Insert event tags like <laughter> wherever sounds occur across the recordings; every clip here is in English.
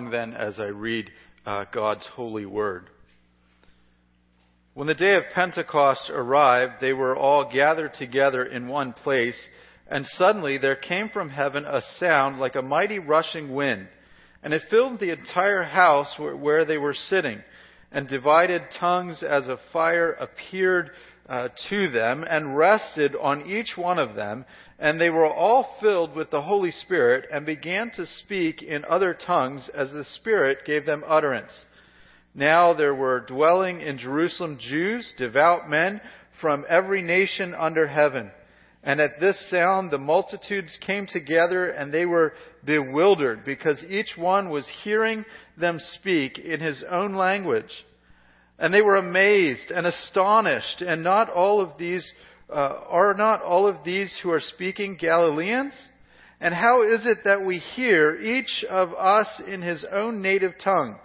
then as I read uh, God's holy word. When the day of Pentecost arrived, they were all gathered together in one place, and suddenly there came from heaven a sound like a mighty rushing wind, and it filled the entire house where, they were sitting, and divided tongues as a fire appeared uh, to them and rested on each one of them, and they were all filled with the Holy Spirit and began to speak in other tongues as the Spirit gave them utterance. Now there were dwelling in Jerusalem Jews, devout men from every nation under heaven. And at this sound the multitudes came together and they were bewildered because each one was hearing them speak in his own language. And they were amazed and astonished. And not all of these, uh, are not all of these who are speaking Galileans? And how is it that we hear each of us in his own native tongue?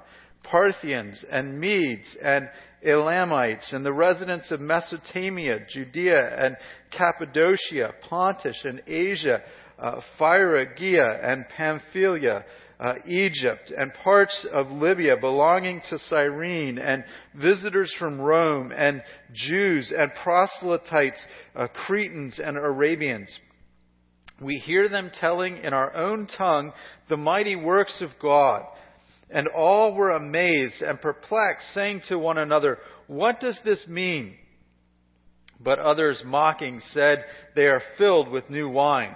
Parthians and Medes and Elamites and the residents of Mesopotamia, Judea and Cappadocia, Pontus and Asia, uh, Phrygia and Pamphylia, uh, Egypt and parts of Libya belonging to Cyrene and visitors from Rome and Jews and proselytes, uh, Cretans and Arabians. We hear them telling in our own tongue the mighty works of God. And all were amazed and perplexed, saying to one another, What does this mean? But others mocking said, They are filled with new wine.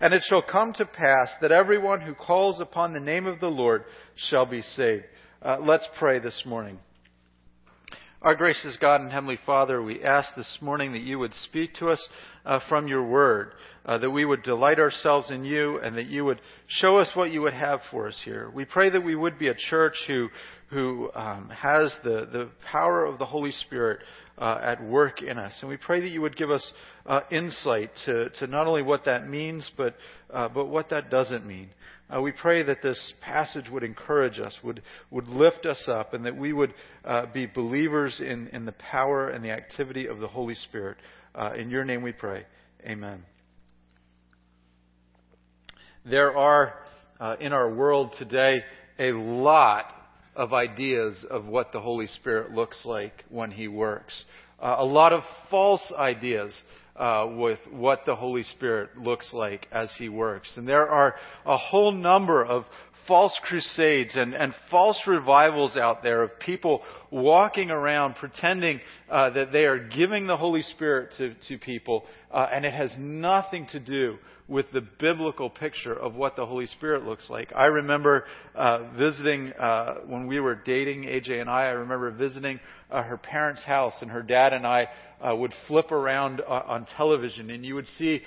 And it shall come to pass that everyone who calls upon the name of the Lord shall be saved. Uh, let's pray this morning. Our gracious God and Heavenly Father, we ask this morning that you would speak to us uh, from your word, uh, that we would delight ourselves in you, and that you would show us what you would have for us here. We pray that we would be a church who, who um, has the, the power of the Holy Spirit uh, at work in us. And we pray that you would give us uh, insight to, to not only what that means, but, uh, but what that doesn't mean. Uh, we pray that this passage would encourage us, would, would lift us up, and that we would uh, be believers in, in the power and the activity of the Holy Spirit. Uh, in your name we pray. Amen. There are in our world today a lot of ideas of what the Holy Spirit looks like when He works. Uh, a lot of false ideas uh, with what the Holy Spirit looks like as He works. And there are a whole number of false crusades and, and false revivals out there of people walking around pretending uh, that they are giving the Holy Spirit to, to people, uh, and it has nothing to do with the biblical picture of what the Holy Spirit looks like. I remember uh, visiting uh, when we were dating AJ and I. I remember visiting uh, her parents' house, and her dad and I uh, would flip around uh, on television, and you would see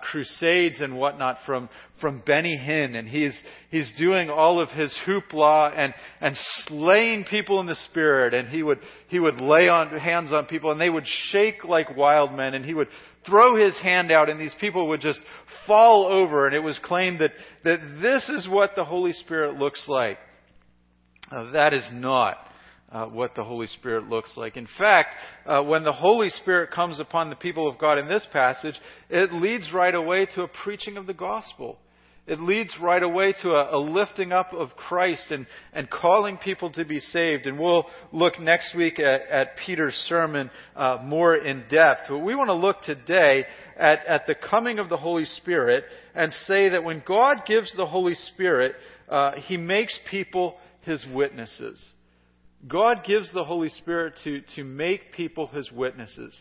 crusades and whatnot from from Benny Hinn, and he's he's doing all of his hoopla and and slaying people in the spirit, and he would he would lay on hands on people, and they would shake like wild men, and he would throw his hand out, and these people would just fall over, and it was claimed that that this is what the Holy Spirit looks like. Uh, that is not uh, what the Holy Spirit looks like. In fact, uh, when the Holy Spirit comes upon the people of God in this passage, it leads right away to a preaching of the gospel. It leads right away to a, a lifting up of Christ and, and calling people to be saved. And we'll look next week at, at Peter's sermon uh, more in depth. But we want to look today at, at the coming of the Holy Spirit and say that when God gives the Holy Spirit, uh, He makes people his witnesses. God gives the Holy Spirit to, to make people his witnesses.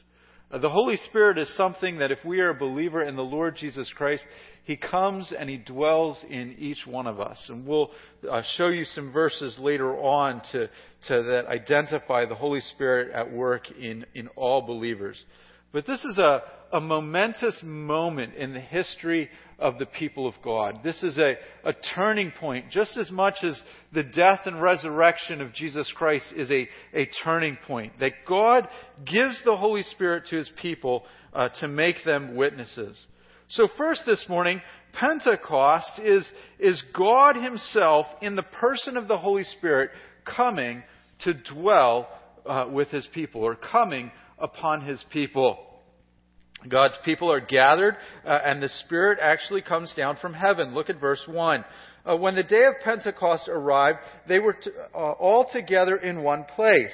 Uh, the Holy Spirit is something that if we are a believer in the Lord Jesus Christ, He comes and He dwells in each one of us. And we'll uh, show you some verses later on to, to that identify the Holy Spirit at work in, in all believers. But this is a, a momentous moment in the history of the people of God. This is a, a turning point, just as much as the death and resurrection of Jesus Christ is a, a turning point. That God gives the Holy Spirit to His people uh, to make them witnesses. So, first this morning, Pentecost is, is God Himself in the person of the Holy Spirit coming to dwell uh, with His people, or coming upon His people. God's people are gathered, uh, and the Spirit actually comes down from heaven. Look at verse 1. Uh, when the day of Pentecost arrived, they were uh, all together in one place.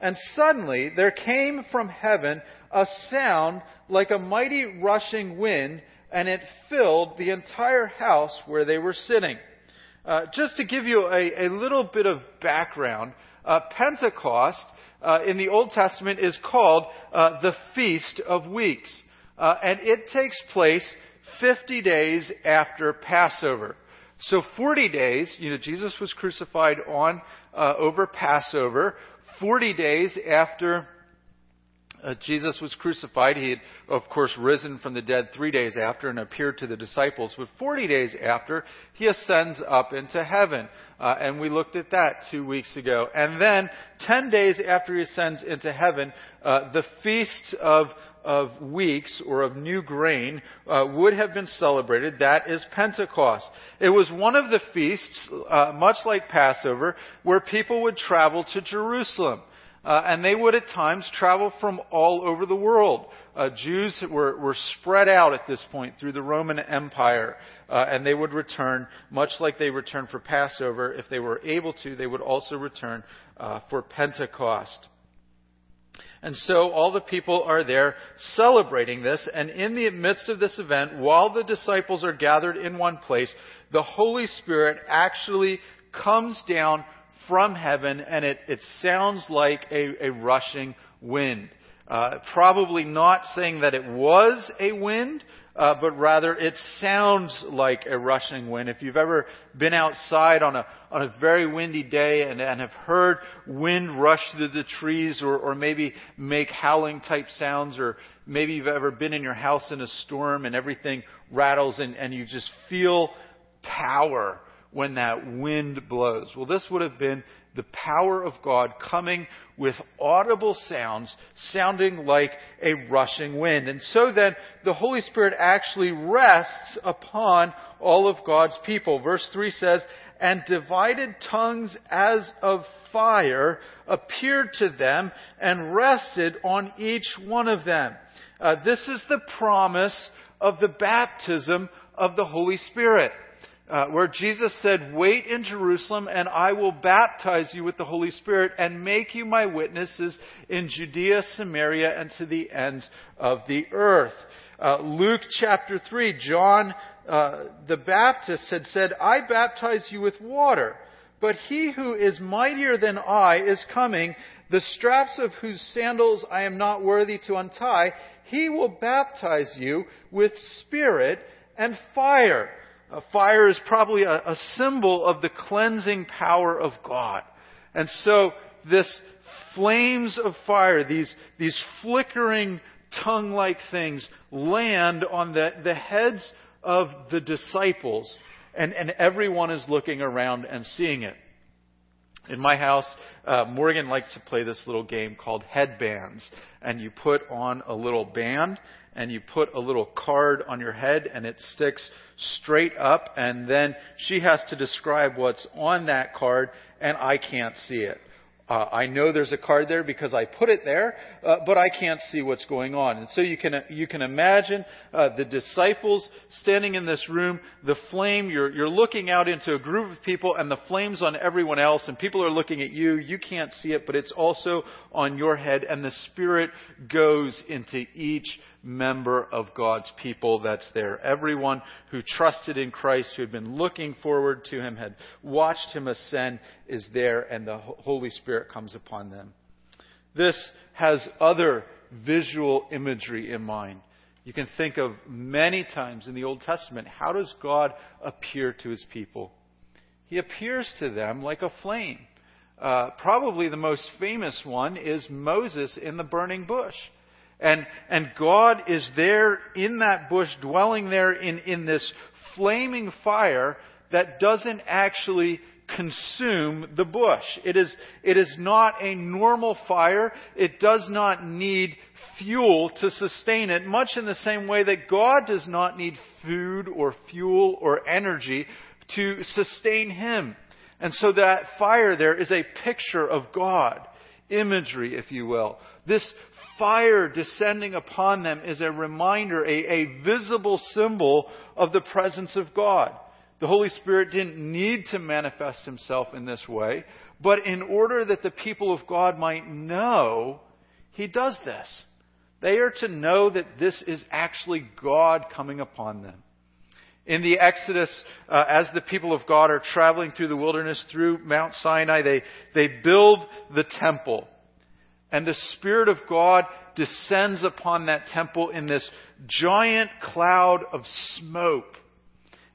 And suddenly there came from heaven a sound like a mighty rushing wind, and it filled the entire house where they were sitting. Uh, just to give you a, a, little bit of background, uh, Pentecost uh, in the Old Testament is called uh, the Feast of Weeks. Uh, and it takes place 50 days after Passover. So 40 days, you know, Jesus was crucified on uh, over Passover. 40 days after uh, Jesus was crucified. He had, of course, risen from the dead three days after and appeared to the disciples. But 40 days after, he ascends up into heaven. Uh, and we looked at that two weeks ago. And then, 10 days after he ascends into heaven, uh, the feast of of weeks or of new grain uh, would have been celebrated. That is Pentecost. It was one of the feasts, uh, much like Passover, where people would travel to Jerusalem. Uh, and they would at times travel from all over the world. Uh, Jews were, were spread out at this point through the Roman Empire, uh, and they would return, much like they returned for Passover. If they were able to, they would also return uh, for Pentecost. And so all the people are there celebrating this, and in the midst of this event, while the disciples are gathered in one place, the Holy Spirit actually comes down from heaven, and it, it sounds like a, a rushing wind. Uh, probably not saying that it was a wind, uh, but rather it sounds like a rushing wind. If you've ever been outside on a on a very windy day and, and have heard wind rush through the trees, or, or maybe make howling type sounds, or maybe you've ever been in your house in a storm and everything rattles and, and you just feel power when that wind blows. Well, this would have been the power of God coming with audible sounds, sounding like a rushing wind. And so then, the Holy Spirit actually rests upon all of God's people. Verse 3 says, And divided tongues as of fire appeared to them and rested on each one of them. Uh, this is the promise of the baptism of the Holy Spirit uh, where Jesus said, Wait in Jerusalem, and I will baptize you with the Holy Spirit and make you my witnesses in Judea, Samaria, and to the ends of the earth. Uh, Luke chapter 3, John uh, the Baptist had said, I baptize you with water, but he who is mightier than I is coming, the straps of whose sandals I am not worthy to untie. He will baptize you with spirit and fire. Fire is probably a, a symbol of the cleansing power of God. And so this flames of fire, these, these flickering tongue like things, land on the, the heads of the disciples, and, and everyone is looking around and seeing it. In my house, uh, Morgan likes to play this little game called headbands. And you put on a little band, and you put a little card on your head and it sticks straight up and then she has to describe what's on that card and I can't see it. Uh, I know there's a card there because I put it there, uh, but I can't see what's going on. And so you can you can imagine uh, the disciples standing in this room, the flame. You're you're looking out into a group of people, and the flames on everyone else, and people are looking at you. You can't see it, but it's also on your head, and the Spirit goes into each member of God's people that's there. Everyone who trusted in Christ, who had been looking forward to him, had watched him ascend, is there and the Holy Spirit comes upon them. This has other visual imagery in mind. You can think of many times in the Old Testament how does God appear to his people? He appears to them like a flame. Uh, probably the most famous one is Moses in the burning bush. And, and God is there in that bush, dwelling there in, in this flaming fire that doesn't actually consume the bush. It is, it is not a normal fire. It does not need fuel to sustain it, much in the same way that God does not need food or fuel or energy to sustain Him. And so that fire there is a picture of God, imagery, if you will. This fire descending upon them is a reminder, a, a visible symbol of the presence of God. The Holy Spirit didn't need to manifest himself in this way, but in order that the people of God might know, he does this. They are to know that this is actually God coming upon them. In the Exodus, uh, as the people of God are traveling through the wilderness through Mount Sinai, they, they build the temple. And the Spirit of God descends upon that temple in this giant cloud of smoke.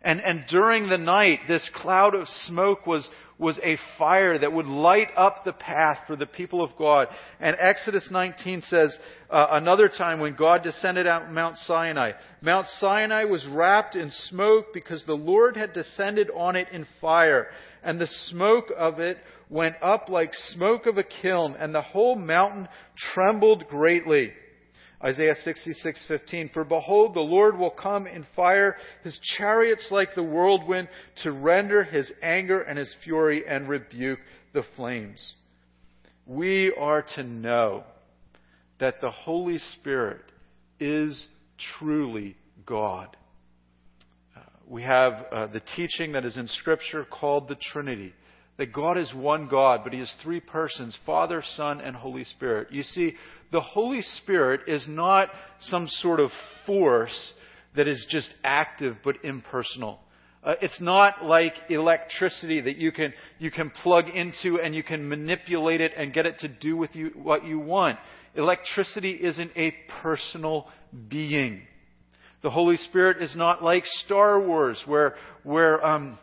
And, and during the night, this cloud of smoke was, was a fire that would light up the path for the people of God. And Exodus 19 says, uh, another time when God descended out Mount Sinai. Mount Sinai was wrapped in smoke because the Lord had descended on it in fire. And the smoke of it went up like smoke of a kiln, and the whole mountain trembled greatly. Isaiah 66:15 For behold the Lord will come in fire his chariots like the whirlwind to render his anger and his fury and rebuke the flames. We are to know that the Holy Spirit is truly God. Uh, we have uh, the teaching that is in Scripture called the Trinity that God is one God, but He is three persons Father, Son, and Holy Spirit. You see, the Holy Spirit is not some sort of force that is just active but impersonal. Uh, it's not like electricity that you can, you can plug into and you can manipulate it and get it to do with you what you want. Electricity isn't a personal being. The Holy Spirit is not like Star Wars, where, where um,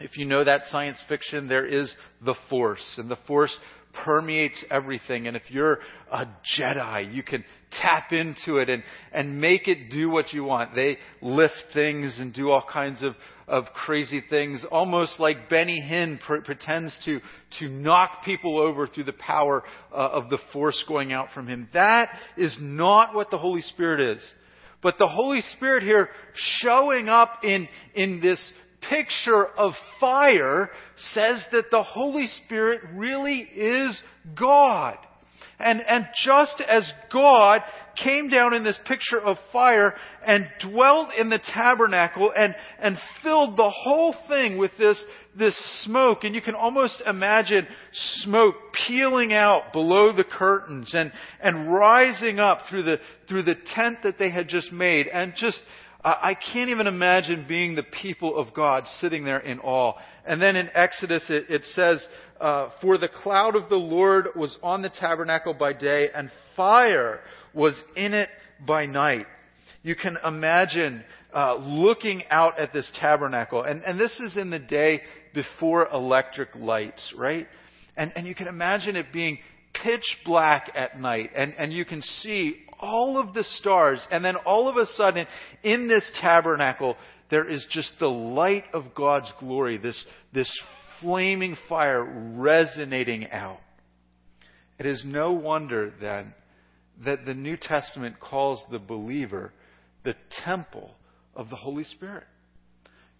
if you know that science fiction, there is the Force, and the Force permeates everything. And if you're a Jedi, you can tap into it and, and make it do what you want. They lift things and do all kinds of, of crazy things, almost like Benny Hinn pre- pretends to, to knock people over through the power uh, of the Force going out from him. That is not what the Holy Spirit is. But the Holy Spirit here showing up in, in this picture of fire says that the Holy Spirit really is God. And, and just as God came down in this picture of fire and dwelt in the tabernacle and, and filled the whole thing with this, this smoke, and you can almost imagine smoke peeling out below the curtains and, and rising up through the, through the tent that they had just made and just I can't even imagine being the people of God sitting there in awe. And then in Exodus it, it says, uh, For the cloud of the Lord was on the tabernacle by day, and fire was in it by night. You can imagine uh, looking out at this tabernacle. And, and this is in the day before electric lights, right? And, and you can imagine it being pitch black at night, and, and you can see all of the stars, and then all of a sudden, in this tabernacle, there is just the light of God's glory, this, this flaming fire resonating out. It is no wonder then that the New Testament calls the believer the temple of the Holy Spirit.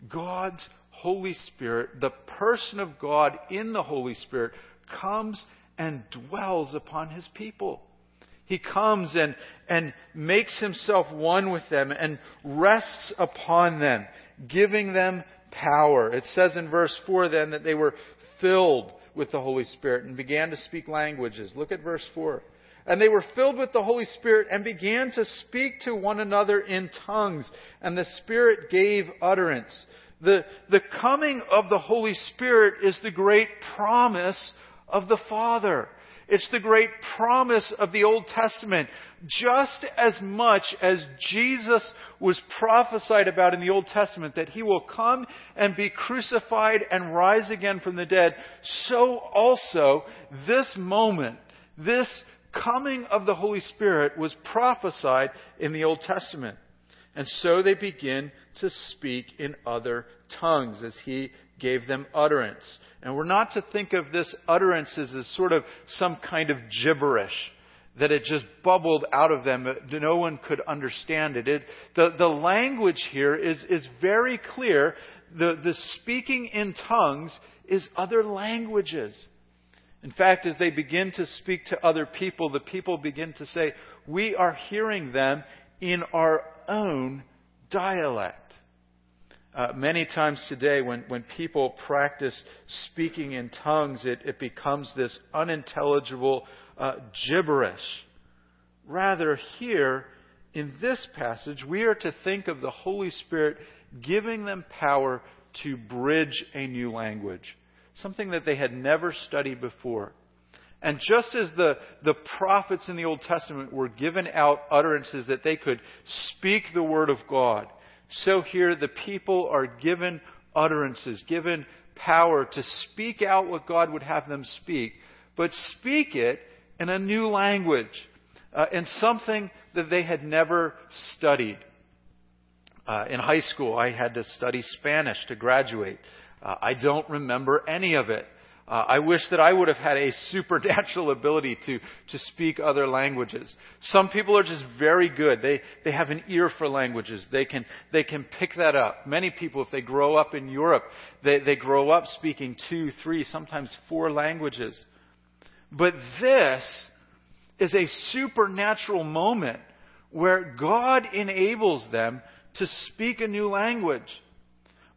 God's Holy Spirit, the person of God in the Holy Spirit, comes and dwells upon his people. He comes and, and makes himself one with them and rests upon them, giving them power. It says in verse 4 then that they were filled with the Holy Spirit and began to speak languages. Look at verse 4. And they were filled with the Holy Spirit and began to speak to one another in tongues, and the Spirit gave utterance. The, the coming of the Holy Spirit is the great promise of the Father. It's the great promise of the Old Testament. Just as much as Jesus was prophesied about in the Old Testament that he will come and be crucified and rise again from the dead, so also this moment, this coming of the Holy Spirit was prophesied in the Old Testament. And so they begin to speak in other tongues as he gave them utterance. And we're not to think of this utterance as sort of some kind of gibberish that it just bubbled out of them. No one could understand it. it the, the language here is, is very clear. The, the speaking in tongues is other languages. In fact, as they begin to speak to other people, the people begin to say, We are hearing them in our own dialect. Uh, many times today, when, when people practice speaking in tongues, it, it becomes this unintelligible uh, gibberish. Rather, here in this passage, we are to think of the Holy Spirit giving them power to bridge a new language, something that they had never studied before. And just as the, the prophets in the Old Testament were given out utterances that they could speak the Word of God, so here the people are given utterances, given power to speak out what God would have them speak, but speak it in a new language, uh, in something that they had never studied. Uh, in high school, I had to study Spanish to graduate. Uh, I don't remember any of it. Uh, I wish that I would have had a supernatural <laughs> ability to, to speak other languages. Some people are just very good. They, they have an ear for languages. They can, they can pick that up. Many people, if they grow up in Europe, they, they grow up speaking two, three, sometimes four languages. But this is a supernatural moment where God enables them to speak a new language.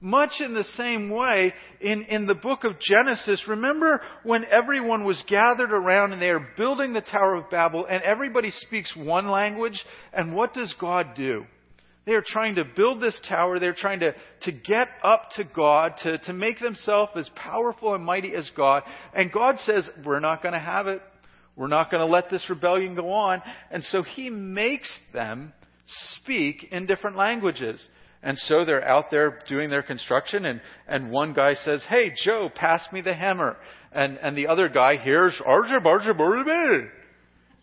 Much in the same way, in, in the book of Genesis, remember when everyone was gathered around and they are building the Tower of Babel and everybody speaks one language? And what does God do? They are trying to build this tower. They're trying to, to get up to God, to, to make themselves as powerful and mighty as God. And God says, We're not going to have it. We're not going to let this rebellion go on. And so He makes them speak in different languages. And so they're out there doing their construction, and, and one guy says, Hey, Joe, pass me the hammer. And, and the other guy hears, Arja, Barja, Barja,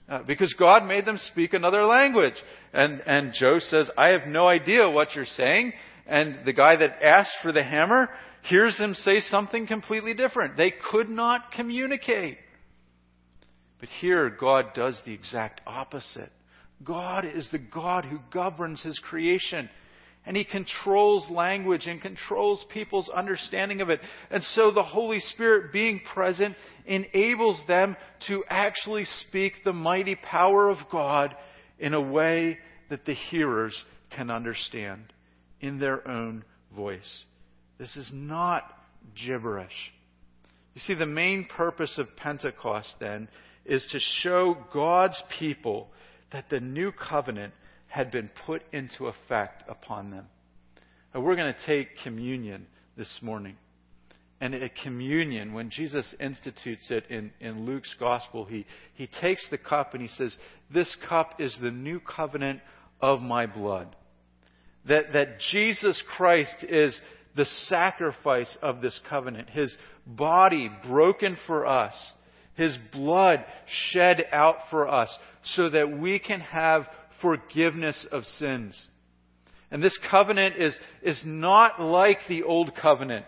uh, because God made them speak another language. And, and Joe says, I have no idea what you're saying. And the guy that asked for the hammer hears him say something completely different. They could not communicate. But here, God does the exact opposite. God is the God who governs His creation and he controls language and controls people's understanding of it. And so the Holy Spirit being present enables them to actually speak the mighty power of God in a way that the hearers can understand in their own voice. This is not gibberish. You see, the main purpose of Pentecost then is to show God's people that the new covenant had been put into effect upon them. And we're going to take communion this morning. And at communion, when Jesus institutes it in, in Luke's gospel, he, he takes the cup and he says, This cup is the new covenant of my blood. That, that Jesus Christ is the sacrifice of this covenant. His body broken for us. His blood shed out for us so that we can have forgiveness of sins. And this covenant is, is not like the old covenant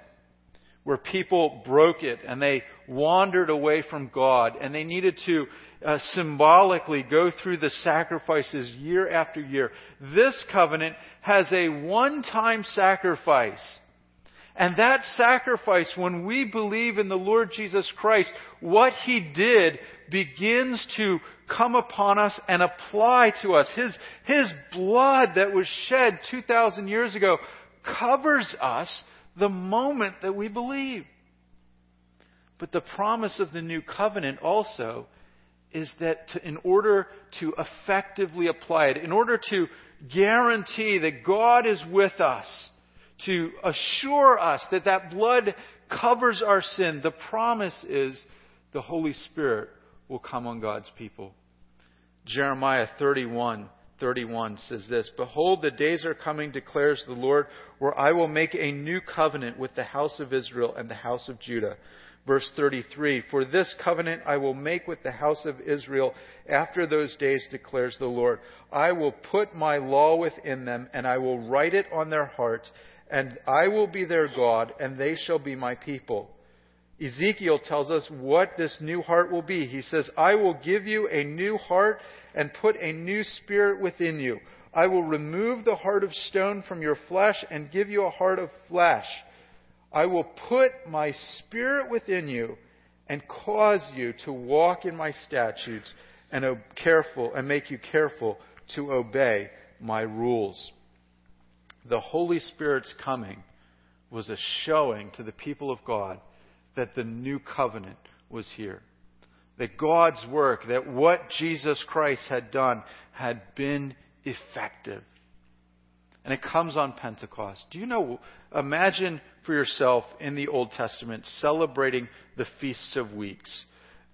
where people broke it and they wandered away from God and they needed to uh, symbolically go through the sacrifices year after year. This covenant has a one-time sacrifice. And that sacrifice, when we believe in the Lord Jesus Christ, what He did begins to come upon us and apply to us. His, his blood that was shed 2,000 years ago covers us the moment that we believe. But the promise of the new covenant also is that to, in order to effectively apply it, in order to guarantee that God is with us, to assure us that that blood covers our sin, the promise is the Holy Spirit will come on God's people. Jeremiah 31 31 says this Behold, the days are coming, declares the Lord, where I will make a new covenant with the house of Israel and the house of Judah. Verse 33 For this covenant I will make with the house of Israel after those days, declares the Lord. I will put my law within them, and I will write it on their hearts, and I will be their God, and they shall be my people. Ezekiel tells us what this new heart will be. He says, I will give you a new heart and put a new spirit within you. I will remove the heart of stone from your flesh and give you a heart of flesh. I will put my spirit within you and cause you to walk in my statutes and careful and make you careful to obey my rules. The Holy Spirit's coming was a showing to the people of God that the new covenant was here. That God's work, that what Jesus Christ had done, had been effective. And it comes on Pentecost. Do you know? Imagine for yourself in the Old Testament celebrating the Feasts of Weeks.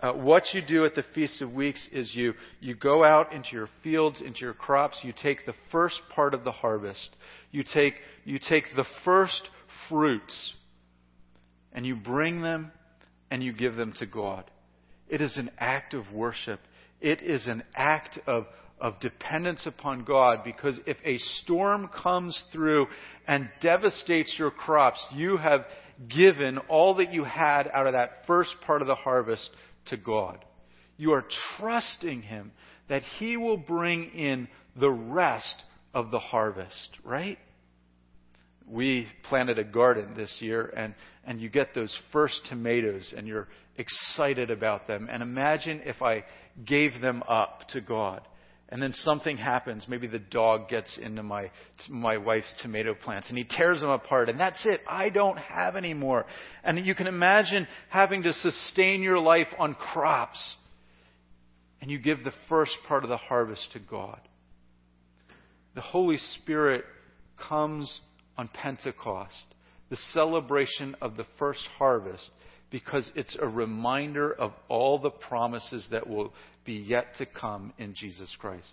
Uh, what you do at the Feast of Weeks is you, you go out into your fields, into your crops, you take the first part of the harvest. You take, you take the first fruits and you bring them and you give them to God. It is an act of worship. It is an act of, of dependence upon God because if a storm comes through and devastates your crops, you have given all that you had out of that first part of the harvest to God. You are trusting Him that He will bring in the rest of the harvest, right? We planted a garden this year and, and you get those first tomatoes and you're excited about them. And imagine if I gave them up to God and then something happens. Maybe the dog gets into my, my wife's tomato plants and he tears them apart and that's it. I don't have any more. And you can imagine having to sustain your life on crops and you give the first part of the harvest to God. The Holy Spirit comes on Pentecost, the celebration of the first harvest, because it's a reminder of all the promises that will be yet to come in Jesus Christ.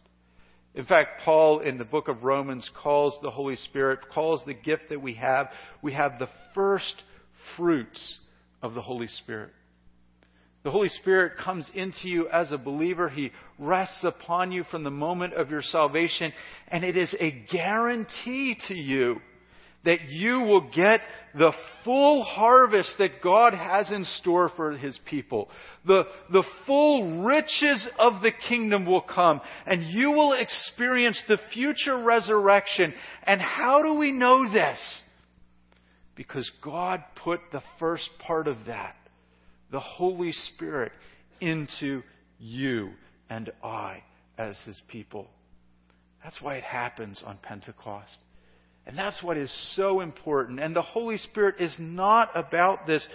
In fact, Paul in the book of Romans calls the Holy Spirit, calls the gift that we have, we have the first fruits of the Holy Spirit. The Holy Spirit comes into you as a believer. He rests upon you from the moment of your salvation, and it is a guarantee to you that you will get the full harvest that God has in store for His people. The, the full riches of the kingdom will come and you will experience the future resurrection. And how do we know this? Because God put the first part of that, the Holy Spirit, into you and I as His people. That's why it happens on Pentecost. And that's what is so important. And the Holy Spirit is not about this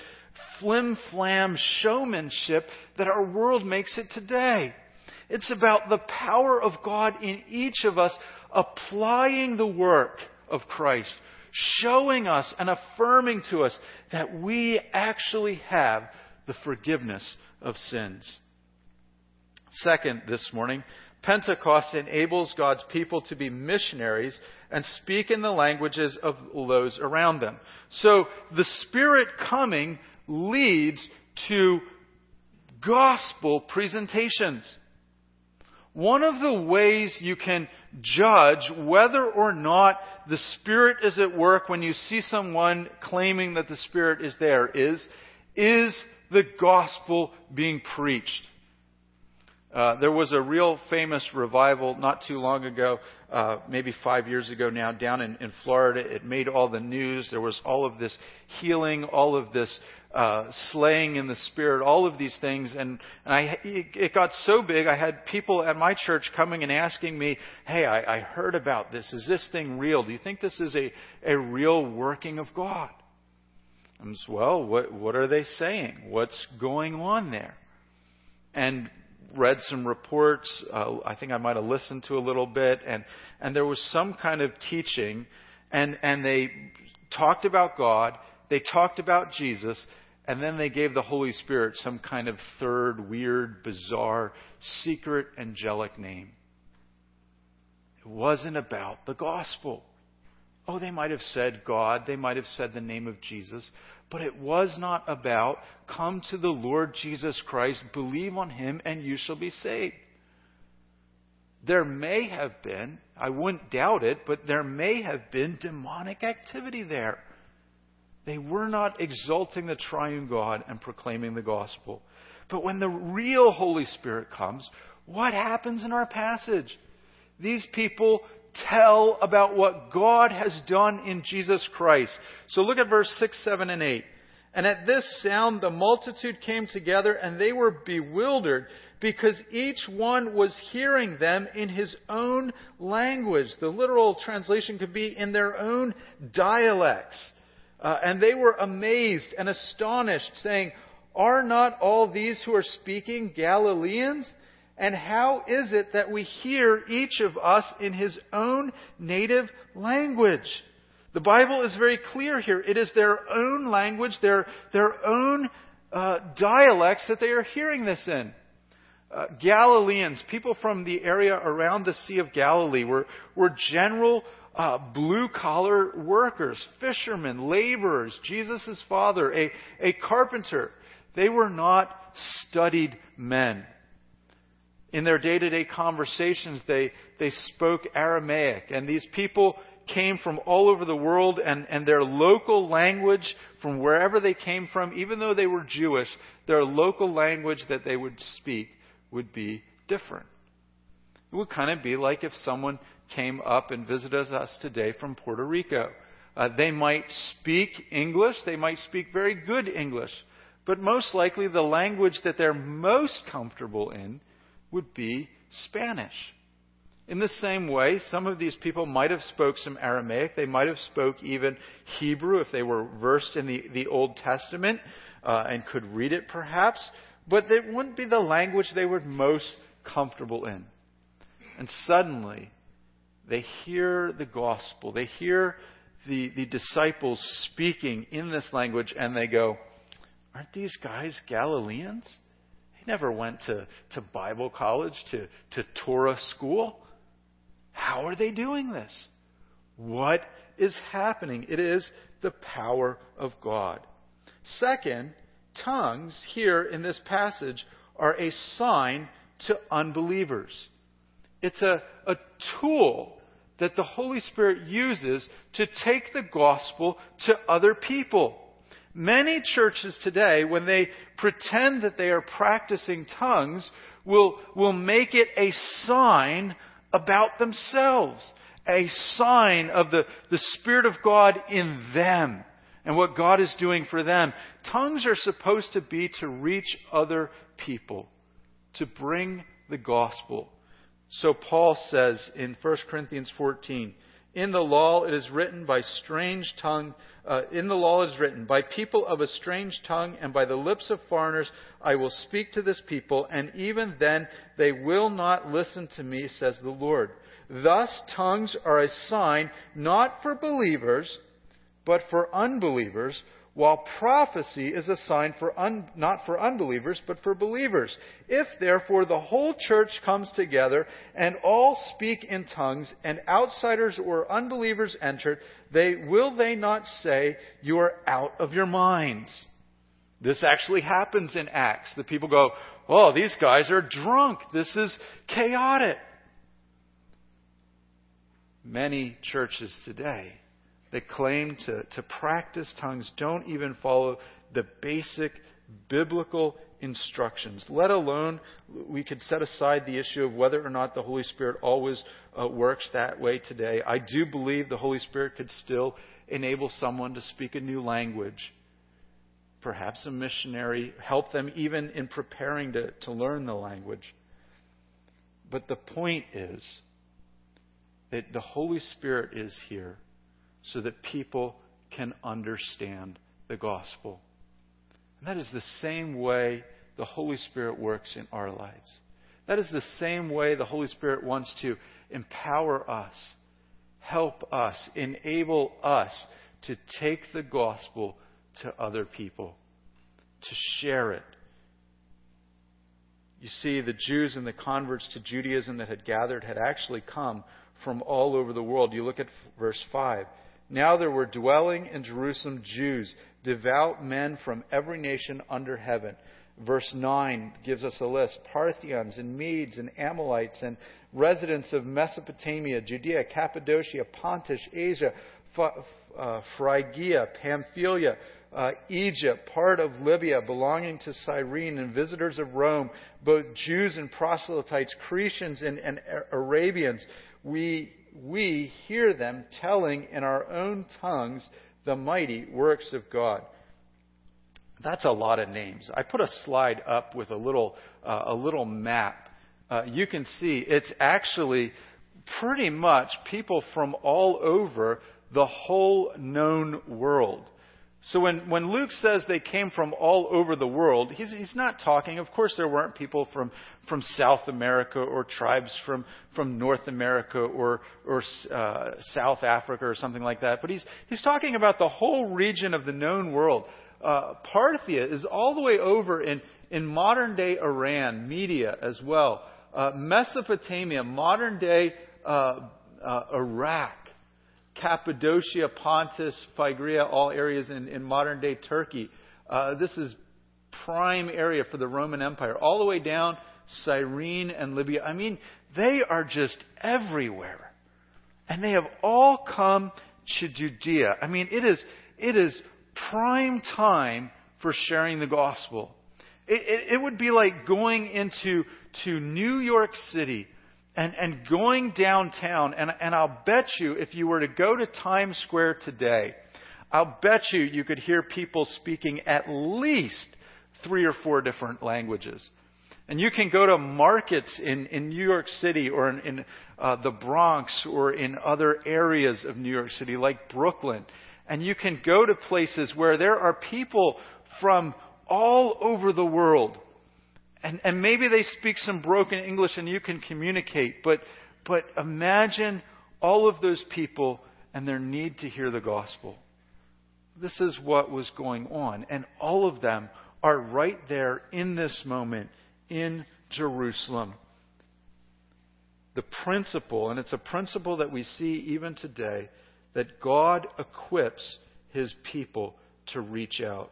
flim flam showmanship that our world makes it today. It's about the power of God in each of us applying the work of Christ, showing us and affirming to us that we actually have the forgiveness of sins. Second, this morning, Pentecost enables God's people to be missionaries and speak in the languages of those around them. So the Spirit coming leads to gospel presentations. One of the ways you can judge whether or not the Spirit is at work when you see someone claiming that the Spirit is there is, is the gospel being preached. Uh, there was a real famous revival not too long ago, uh, maybe five years ago now, down in, in, Florida. It made all the news. There was all of this healing, all of this uh, slaying in the spirit, all of these things, and, and I, it got so big. I had people at my church coming and asking me, "Hey, I, I heard about this. Is this thing real? Do you think this is a a real working of God?" I'm just, well, what what are they saying? What's going on there? And read some reports. Uh, I think I might have listened to a little bit, and and there was some kind of teaching, and and they talked about God, they talked about Jesus, and then they gave the Holy Spirit some kind of third, weird, bizarre, secret, angelic name. It wasn't about the gospel. Oh, they might have said God, they might have said the name of Jesus, but it was not about come to the Lord Jesus Christ, believe on him, and you shall be saved. There may have been, I wouldn't doubt it, but there may have been demonic activity there. They were not exalting the triune God and proclaiming the gospel. But when the real Holy Spirit comes, what happens in our passage? These people tell about what God has done in Jesus Christ. So look at verse 6, 7, and 8. And at this sound the multitude came together and they were bewildered because each one was hearing them in his own language. The literal translation could be in their own dialects. Uh, and they were amazed and astonished, saying, Are not all these who are speaking Galileans? And how is it that we hear each of us in his own native language? The Bible is very clear here. It is their own language, their, their own uh, dialects that they are hearing this in. Uh, Galileans, people from the area around the Sea of Galilee, were, were general uh, blue collar workers, fishermen, laborers, Jesus' father, a, a carpenter. They were not studied men. In their day to day conversations, they, they spoke Aramaic, and these people came from all over the world, and, and their local language, from wherever they came from, even though they were Jewish, their local language that they would speak would be different. It would kind of be like if someone came up and visited us today from Puerto Rico. Uh, they might speak English, they might speak very good English, but most likely the language that they're most comfortable in would be Spanish. In the same way, some of these people might have spoke some Aramaic. They might have spoke even Hebrew if they were versed in the, the Old Testament uh, and could read it perhaps but it wouldn't be the language they were most comfortable in. And suddenly, they hear the gospel. They hear the, the disciples speaking in this language, and they go, Aren't these guys Galileans? They never went to, to Bible college, to, to Torah school. How are they doing this? What is happening? It is the power of God. Second, tongues here in this passage are a sign to unbelievers. It's a, a tool that the Holy Spirit uses to take the gospel to other people. Many churches today, when they pretend that they are practicing tongues, will, will make it a sign about themselves, a sign of the, the Spirit of God in them and what God is doing for them. Tongues are supposed to be to reach other people, to bring the gospel. So Paul says in 1 Corinthians 14, in the law it is written by strange tongue, uh, in the law is written, by people of a strange tongue and by the lips of foreigners I will speak to this people, and even then they will not listen to me, says the Lord. Thus tongues are a sign not for believers, but for unbelievers, while prophecy is a sign for un, not for unbelievers, but for believers. If therefore the whole church comes together and all speak in tongues, and outsiders or unbelievers enter, they will they not say, You are out of your minds? This actually happens in Acts. The people go, Oh, these guys are drunk. This is chaotic. Many churches today that claim to, to practice tongues don't even follow the basic biblical instructions, let alone we could set aside the issue of whether or not the Holy Spirit always uh, works that way today. I do believe the Holy Spirit could still enable someone to speak a new language. Perhaps a missionary, help them even in preparing to, to learn the language. But the point is that the Holy Spirit is here so that people can understand the gospel. And that is the same way the Holy Spirit works in our lives. That is the same way the Holy Spirit wants to empower us, help us, enable us to take the gospel to other people, to share it. You see, the Jews and the converts to Judaism that had gathered had actually come from all over the world. You look at verse 5. Now there were dwelling in Jerusalem Jews, devout men from every nation under heaven. Verse 9 gives us a list Parthians and Medes and Amalekites and residents of Mesopotamia, Judea, Cappadocia, Pontus, Asia, uh, Phrygia, Pamphylia, uh, Egypt, part of Libya belonging to Cyrene, and visitors of Rome, both Jews and proselytes, Cretans and, and Arabians. We, we hear them telling in our own tongues the mighty works of God. That's a lot of names. I put a slide up with a little, uh, a little map. Uh, you can see it's actually pretty much people from all over the whole known world. So when, when Luke says they came from all over the world, he's, he's not talking, of course there weren't people from, from South America or tribes from, from North America or, or uh, South Africa or something like that, but he's, he's talking about the whole region of the known world. Uh, Parthia is all the way over in, in modern day Iran, Media as well. Uh, Mesopotamia, modern day uh, uh, Iraq. Cappadocia, Pontus, Phrygia, all areas in, in modern day Turkey. Uh, this is prime area for the Roman Empire, all the way down Cyrene and Libya. I mean, they are just everywhere. And they have all come to Judea. I mean, it is, it is prime time for sharing the gospel. It, it, it would be like going into to New York City and, and going downtown, and, and I'll bet you if you were to go to Times Square today, I'll bet you you could hear people speaking at least three or four different languages. And you can go to markets in, in New York City or in, in uh, the Bronx or in other areas of New York City, like Brooklyn. And you can go to places where there are people from all over the world and, and maybe they speak some broken English and you can communicate, but, but imagine all of those people and their need to hear the gospel. This is what was going on. And all of them are right there in this moment in Jerusalem. The principle, and it's a principle that we see even today, that God equips his people to reach out.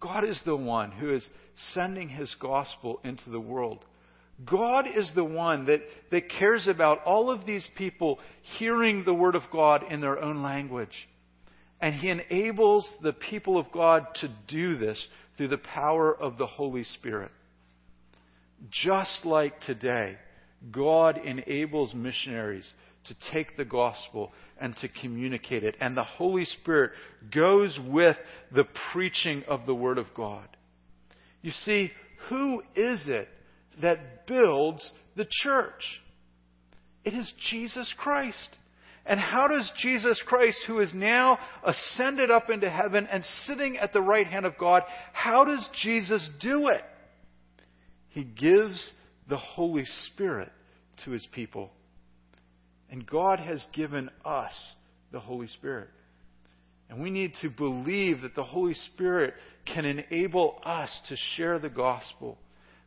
God is the one who is sending his gospel into the world. God is the one that, that cares about all of these people hearing the word of God in their own language. And he enables the people of God to do this through the power of the Holy Spirit. Just like today, God enables missionaries to take the gospel and to communicate it. And the Holy Spirit goes with the preaching of the Word of God. You see, who is it that builds the church? It is Jesus Christ. And how does Jesus Christ, who is now ascended up into heaven and sitting at the right hand of God, how does Jesus do it? He gives the Holy Spirit to his people. And God has given us the Holy Spirit. And we need to believe that the Holy Spirit can enable us to share the gospel.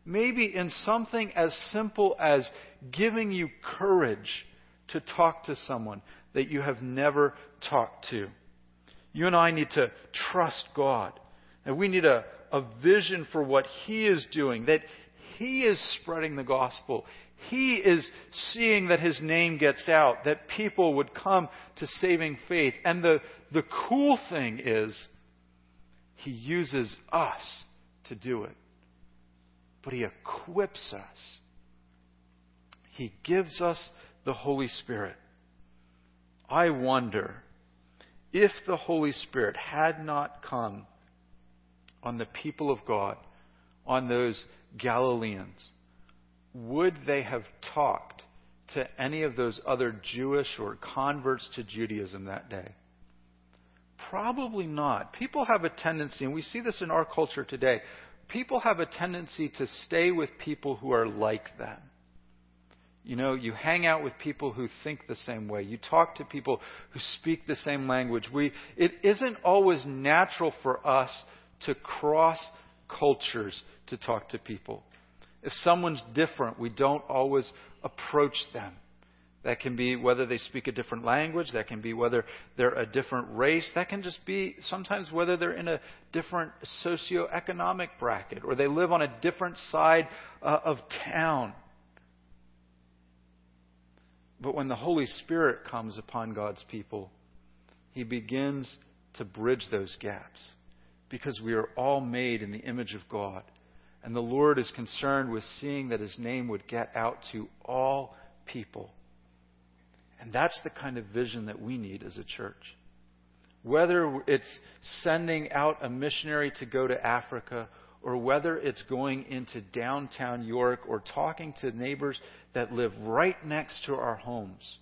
Maybe in something as simple as giving you courage to talk to someone that you have never talked to. You and I need to trust God. And we need a, a vision for what He is doing, that He is spreading the gospel. He is seeing that his name gets out, that people would come to saving faith. And the, the cool thing is, he uses us to do it. But he equips us. He gives us the Holy Spirit. I wonder if the Holy Spirit had not come on the people of God, on those Galileans, would they have talked to any of those other Jewish or converts to Judaism that day? Probably not. People have a tendency, and we see this in our culture today, people have a tendency to stay with people who are like them. You know, you hang out with people who think the same way. You talk to people who speak the same language. We, it isn't always natural for us to cross cultures to talk to people. If someone's different, we don't always approach them. That can be whether they speak a different language, that can be whether they're a different race, that can just be sometimes whether they're in a different socioeconomic bracket or they live on a different side uh, of town. But when the Holy Spirit comes upon God's people, He begins to bridge those gaps because we are all made in the image of God. And the Lord is concerned with seeing that His name would get out to all people. And that's the kind of vision that we need as a church. Whether it's sending out a missionary to go to Africa, or whether it's going into downtown York or talking to neighbors that live right next to our homes,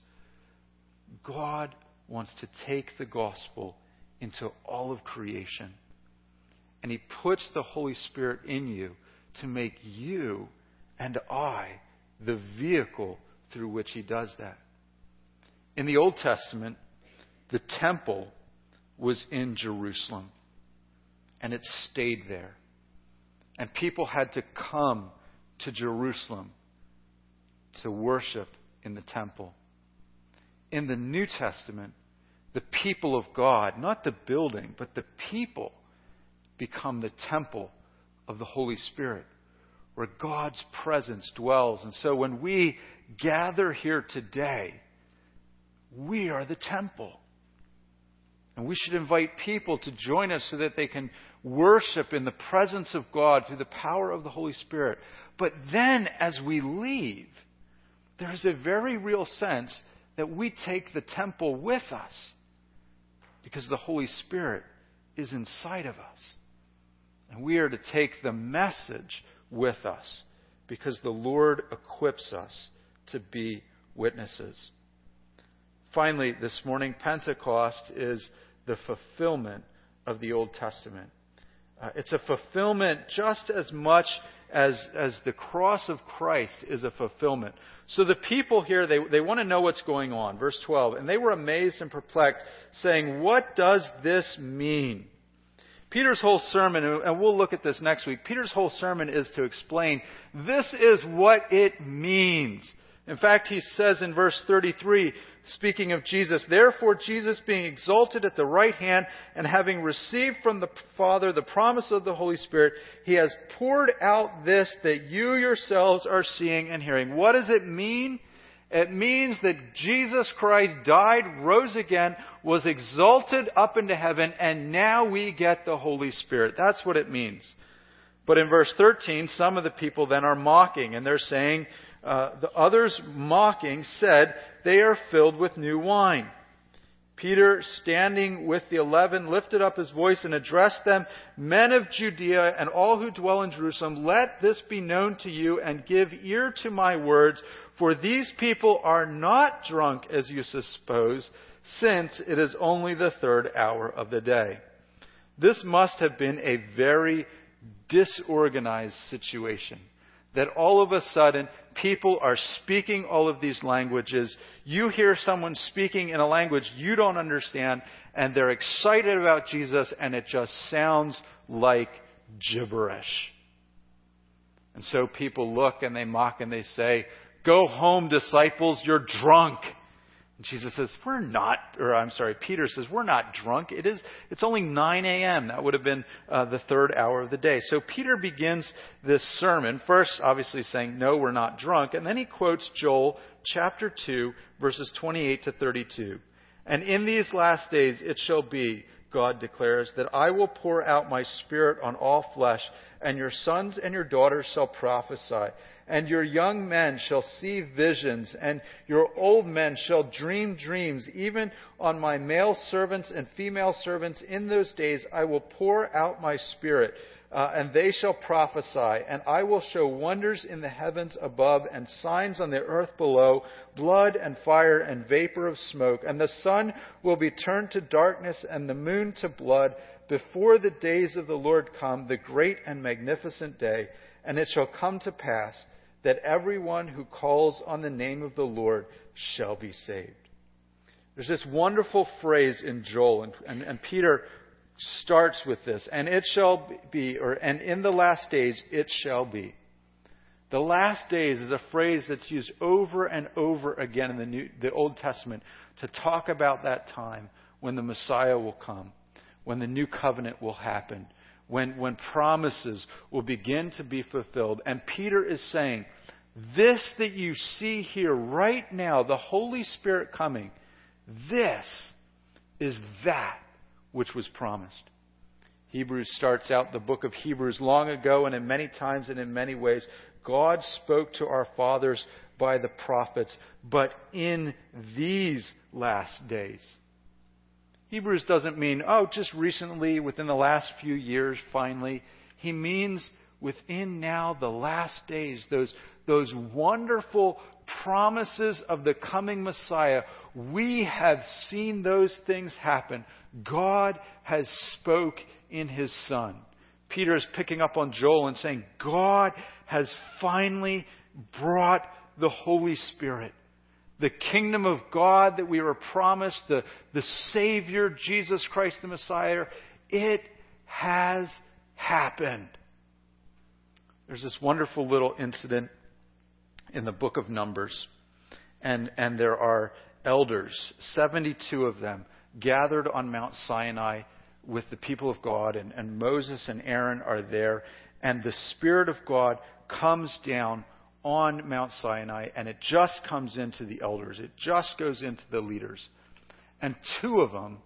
God wants to take the gospel into all of creation. And He puts the Holy Spirit in you to make you and I the vehicle through which He does that. In the Old Testament, the temple was in Jerusalem, and it stayed there. And people had to come to Jerusalem to worship in the temple. In the New Testament, the people of God, not the building, but the people, become the temple of the Holy Spirit, where God's presence dwells. And so when we gather here today, we are the temple. And we should invite people to join us so that they can worship in the presence of God through the power of the Holy Spirit. But then, as we leave, there is a very real sense that we take the temple with us because the Holy Spirit is inside of us. And we are to take the message with us because the Lord equips us to be witnesses. Finally, this morning, Pentecost is the fulfillment of the Old Testament. Uh, it's a fulfillment just as much as, as the cross of Christ is a fulfillment. So the people here, they, they want to know what's going on. Verse 12. And they were amazed and perplexed, saying, What does this mean? Peter's whole sermon, and we'll look at this next week, Peter's whole sermon is to explain this is what it means. In fact, he says in verse 33, speaking of Jesus, Therefore Jesus being exalted at the right hand and having received from the Father the promise of the Holy Spirit, he has poured out this that you yourselves are seeing and hearing. What does it mean? It means that Jesus Christ died, rose again, was exalted up into heaven, and now we get the Holy Spirit. That's what it means. But in verse 13, some of the people then are mocking, and they're saying, uh, the others mocking said, They are filled with new wine. Peter, standing with the eleven, lifted up his voice and addressed them, Men of Judea and all who dwell in Jerusalem, let this be known to you and give ear to my words, for these people are not drunk as you suppose, since it is only the third hour of the day. This must have been a very disorganized situation that all of a sudden people are speaking all of these languages. You hear someone speaking in a language you don't understand, and they're excited about Jesus, and it just sounds like gibberish. And so people look and they mock and they say, Go home, disciples, you're drunk. And Jesus says, We're not, or I'm sorry, Peter says, We're not drunk. It is, it's only 9 a.m. That would have been uh, the third hour of the day. So Peter begins this sermon, first obviously saying, No, we're not drunk. And then he quotes Joel chapter 2, verses 28 to 32. And in these last days it shall be, God declares, that I will pour out my spirit on all flesh, and your sons and your daughters shall prophesy and your young men shall see visions, and your old men shall dream dreams. Even on my male servants and female servants in those days I will pour out my spirit, uh, and they shall prophesy. And I will show wonders in the heavens above and signs on the earth below, blood and fire and vapor of smoke. And the sun will be turned to darkness and the moon to blood before the days of the Lord come, the great and magnificent day. And it shall come to pass that everyone who calls on the name of the Lord shall be saved. There's this wonderful phrase in Joel, and, and, and Peter starts with this, and it shall be, or and in the last days it shall be. The last days is a phrase that's used over and over again in the, New, the Old Testament to talk about that time when the Messiah will come, when the new covenant will happen, when, when promises will begin to be fulfilled. And Peter is saying, This that you see here right now, the Holy Spirit coming, this is that which was promised. Hebrews starts out the book of Hebrews long ago and in many times and in many ways. God spoke to our fathers by the prophets, but in these last days. Hebrews doesn't mean, oh, just recently, within the last few years, finally. He means within now the last days, those, those wonderful promises of the coming Messiah. We have seen those things happen. God has spoke in his Son. Peter is picking up on Joel and saying, God has finally brought the Holy Spirit. The kingdom of God that we were promised, the, the Savior, Jesus Christ the Messiah, it has happened. There's this wonderful little incident in the book of Numbers, and, and there are elders, 72 of them, gathered on Mount Sinai with the people of God, and, and Moses and Aaron are there, and the Spirit of God comes down on Mount Sinai, and it just comes into the elders. It just goes into the leaders. And two of them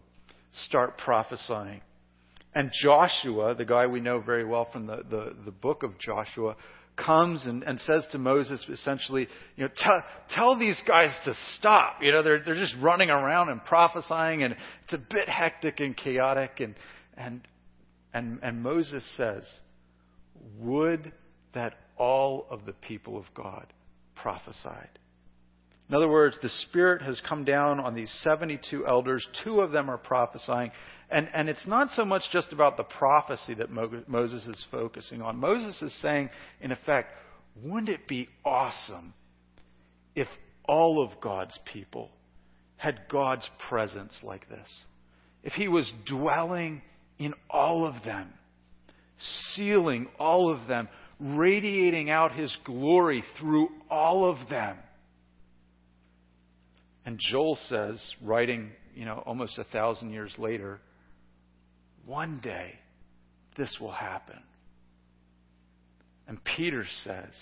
start prophesying. And Joshua, the guy we know very well from the, the, the book of Joshua, comes and, and says to Moses essentially, you know, tell, tell these guys to stop. You know, they're, they're just running around and prophesying, and it's a bit hectic and chaotic. And, and, and, and Moses says, Would that all of the people of God prophesied. In other words, the Spirit has come down on these 72 elders. Two of them are prophesying. And, and it's not so much just about the prophecy that Mo- Moses is focusing on. Moses is saying, in effect, wouldn't it be awesome if all of God's people had God's presence like this? If He was dwelling in all of them, sealing all of them radiating out his glory through all of them. And Joel says, writing, you know, almost a thousand years later, one day this will happen. And Peter says,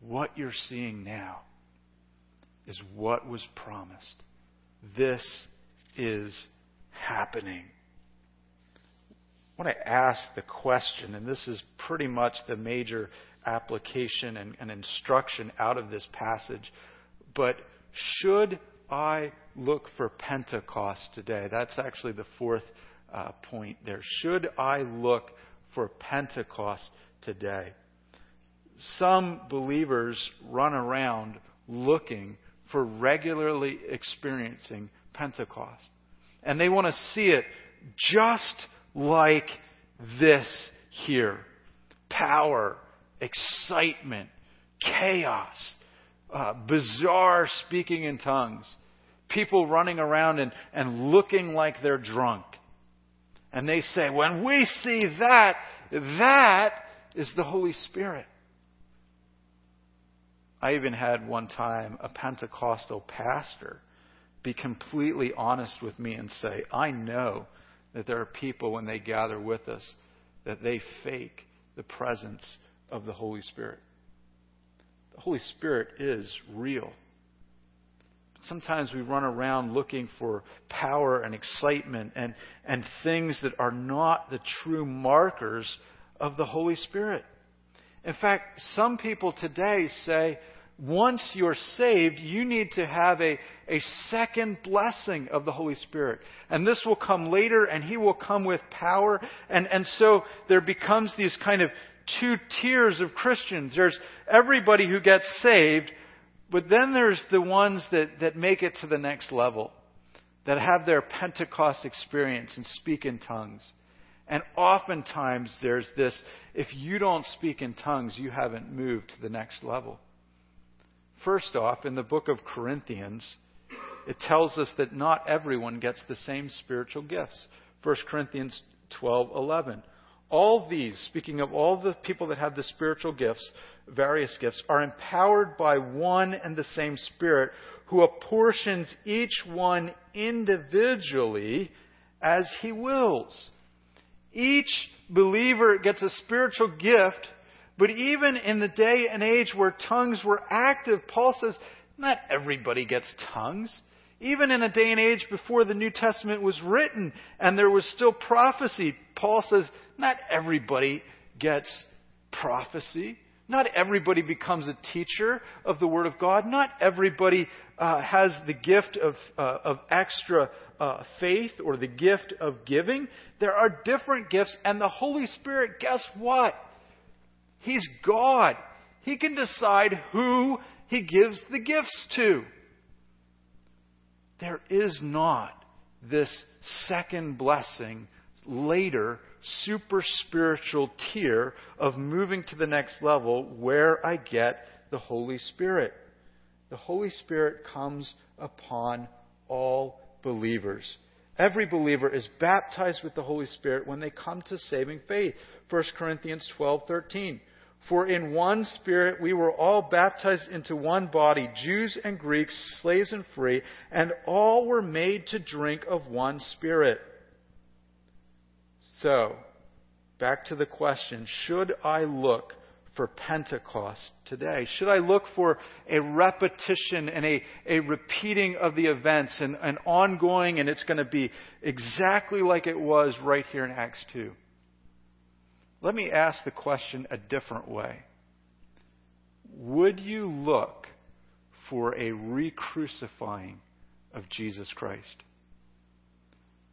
what you're seeing now is what was promised. This is happening. I want to ask the question, and this is pretty much the major application and, and instruction out of this passage, but should I look for Pentecost today? That's actually the fourth uh, point there. Should I look for Pentecost today? Some believers run around looking for regularly experiencing Pentecost. And they want to see it just like this here power, excitement, chaos, uh, bizarre speaking in tongues, people running around and, and looking like they're drunk. And they say, when we see that, that is the Holy Spirit. I even had one time a Pentecostal pastor be completely honest with me and say, I know that there are people, when they gather with us, that they fake the presence of the Holy Spirit. The Holy Spirit is real. But sometimes we run around looking for power and excitement and, and things that are not the true markers of the Holy Spirit. In fact, some people today say, once you're saved, you need to have a, a second blessing of the Holy Spirit. And this will come later, and He will come with power. And, and so there becomes these kind of two tiers of Christians. There's everybody who gets saved, but then there's the ones that, that make it to the next level, that have their Pentecost experience and speak in tongues. And oftentimes there's this if you don't speak in tongues, you haven't moved to the next level. First off, in the book of Corinthians, it tells us that not everyone gets the same spiritual gifts. 1 Corinthians 12:11. All these, speaking of all the people that have the spiritual gifts, various gifts, are empowered by one and the same Spirit who apportions each one individually as he wills. Each believer gets a spiritual gift, but even in the day and age where tongues were active, Paul says, not everybody gets tongues. Even in a day and age before the New Testament was written and there was still prophecy, Paul says, not everybody gets prophecy. Not everybody becomes a teacher of the Word of God. Not everybody uh, has the gift of, uh, of extra uh, faith or the gift of giving. There are different gifts, and the Holy Spirit, guess what? He's God. He can decide who He gives the gifts to. There is not this second blessing later super spiritual tier of moving to the next level where I get the Holy Spirit. The Holy Spirit comes upon all believers. Every believer is baptized with the Holy Spirit when they come to saving faith. 1 Corinthians 12:13. For in one spirit we were all baptized into one body, Jews and Greeks, slaves and free, and all were made to drink of one spirit. So, back to the question should I look for Pentecost today? Should I look for a repetition and a, a repeating of the events and an ongoing, and it's going to be exactly like it was right here in Acts 2? Let me ask the question a different way. Would you look for a re crucifying of Jesus Christ?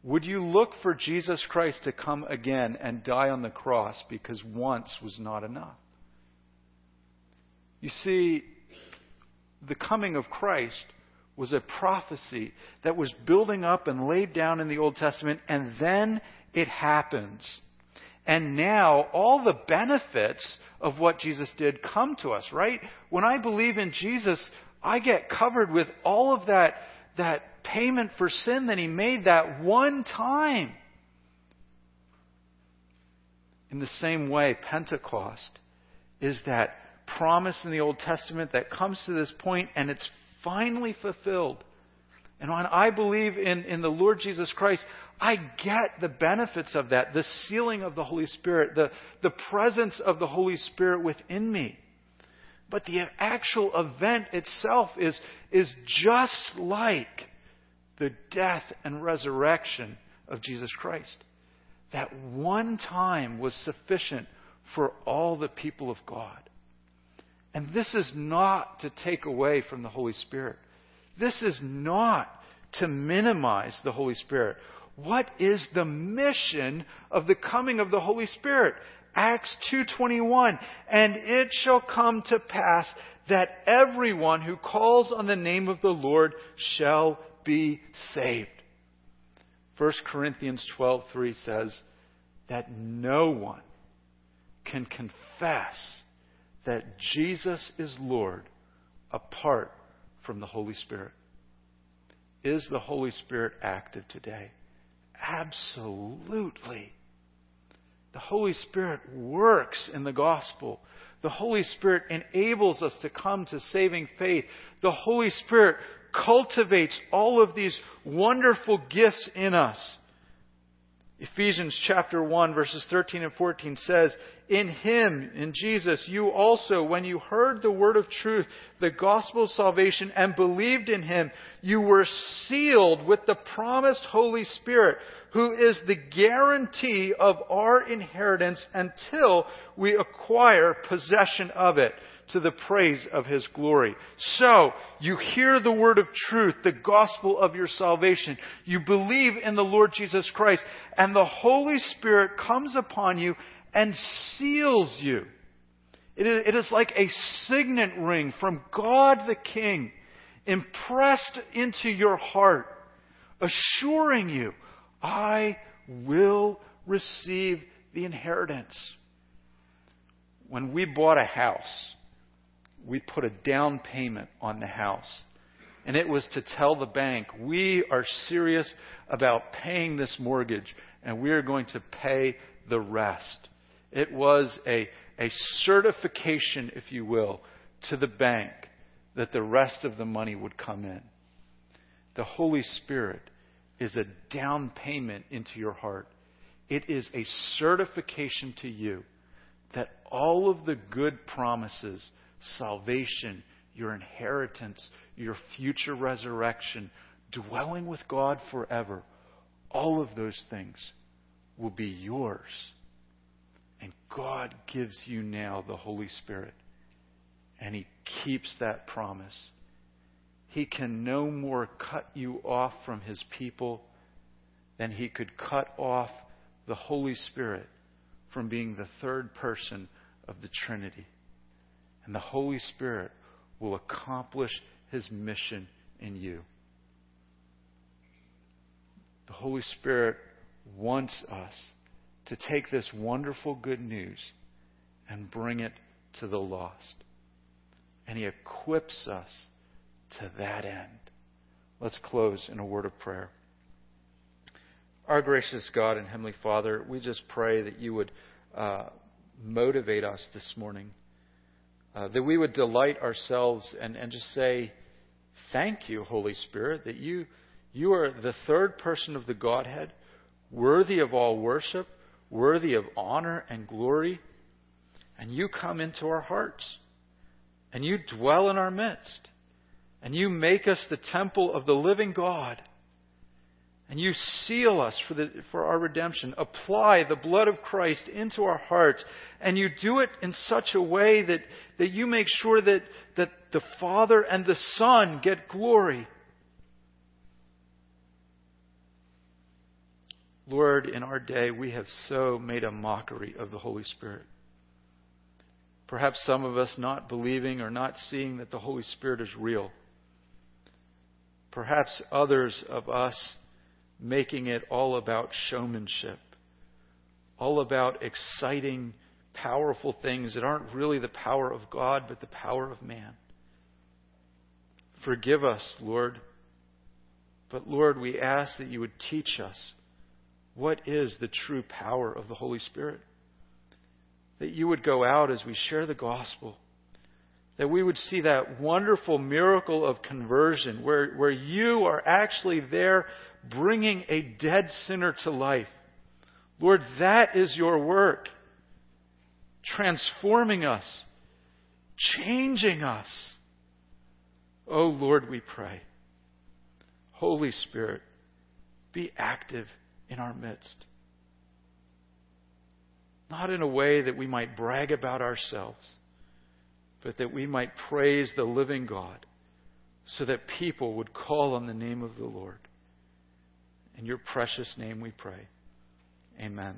Would you look for Jesus Christ to come again and die on the cross because once was not enough? You see, the coming of Christ was a prophecy that was building up and laid down in the Old Testament, and then it happens. And now all the benefits of what Jesus did come to us, right? When I believe in Jesus, I get covered with all of that, that payment for sin that he made that one time. In the same way, Pentecost is that promise in the Old Testament that comes to this point and it's finally fulfilled. And when I believe in, in the Lord Jesus Christ, I get the benefits of that the sealing of the Holy Spirit, the, the presence of the Holy Spirit within me. But the actual event itself is, is just like the death and resurrection of Jesus Christ. That one time was sufficient for all the people of God. And this is not to take away from the Holy Spirit. This is not to minimize the Holy Spirit. What is the mission of the coming of the Holy Spirit? Acts 2:21 and it shall come to pass that everyone who calls on the name of the Lord shall be saved. 1 Corinthians 12:3 says that no one can confess that Jesus is Lord apart from the Holy Spirit. Is the Holy Spirit active today? Absolutely. The Holy Spirit works in the gospel. The Holy Spirit enables us to come to saving faith. The Holy Spirit cultivates all of these wonderful gifts in us. Ephesians chapter 1 verses 13 and 14 says, In Him, in Jesus, you also, when you heard the word of truth, the gospel of salvation, and believed in Him, you were sealed with the promised Holy Spirit, who is the guarantee of our inheritance until we acquire possession of it to the praise of His glory. So, you hear the word of truth, the gospel of your salvation. You believe in the Lord Jesus Christ, and the Holy Spirit comes upon you and seals you. It is, like a signet ring from God the King impressed into your heart, assuring you, I will receive the inheritance. When we bought a house, we put a down payment on the house. And it was to tell the bank, we are serious about paying this mortgage and we are going to pay the rest. It was a, a certification, if you will, to the bank that the rest of the money would come in. The Holy Spirit is a down payment into your heart. It is a certification to you that all of the good promises, salvation, your inheritance, your future resurrection, dwelling with God forever, all of those things will be yours. And God gives you now the Holy Spirit. And He keeps that promise. He can no more cut you off from His people than He could cut off the Holy Spirit from being the third person of the Trinity. And the Holy Spirit will accomplish His mission in you. The Holy Spirit wants us to take this wonderful good news and bring it to the lost. And He equips us to that end. Let's close in a word of prayer. Our gracious God and Heavenly Father, we just pray that you would uh, motivate us this morning, uh, that we would delight ourselves and, and just say, Thank you, Holy Spirit, that you, you are the third person of the Godhead, worthy of all worship, worthy of honor and glory, and you come into our hearts, and you dwell in our midst, and you make us the temple of the living God and you seal us for, the, for our redemption. Apply the blood of Christ into our hearts, and you do it in such a way that, that you make sure that, that the Father and the Son get glory. Lord, in our day, we have so made a mockery of the Holy Spirit. Perhaps some of us not believing or not seeing that the Holy Spirit is real. Perhaps others of us making it all about showmanship, all about exciting, powerful things that aren't really the power of God, but the power of man. Forgive us, Lord. But Lord, we ask that you would teach us what is the true power of the Holy Spirit. That you would go out as we share the gospel. That we would see that wonderful miracle of conversion where, where you are actually there bringing a dead sinner to life. Lord, that is your work. Transforming us, changing us. Oh Lord, we pray. Holy Spirit, be active in our midst. Not in a way that we might brag about ourselves, but that we might praise the living God so that people would call on the name of the Lord. In your precious name we pray. Amen.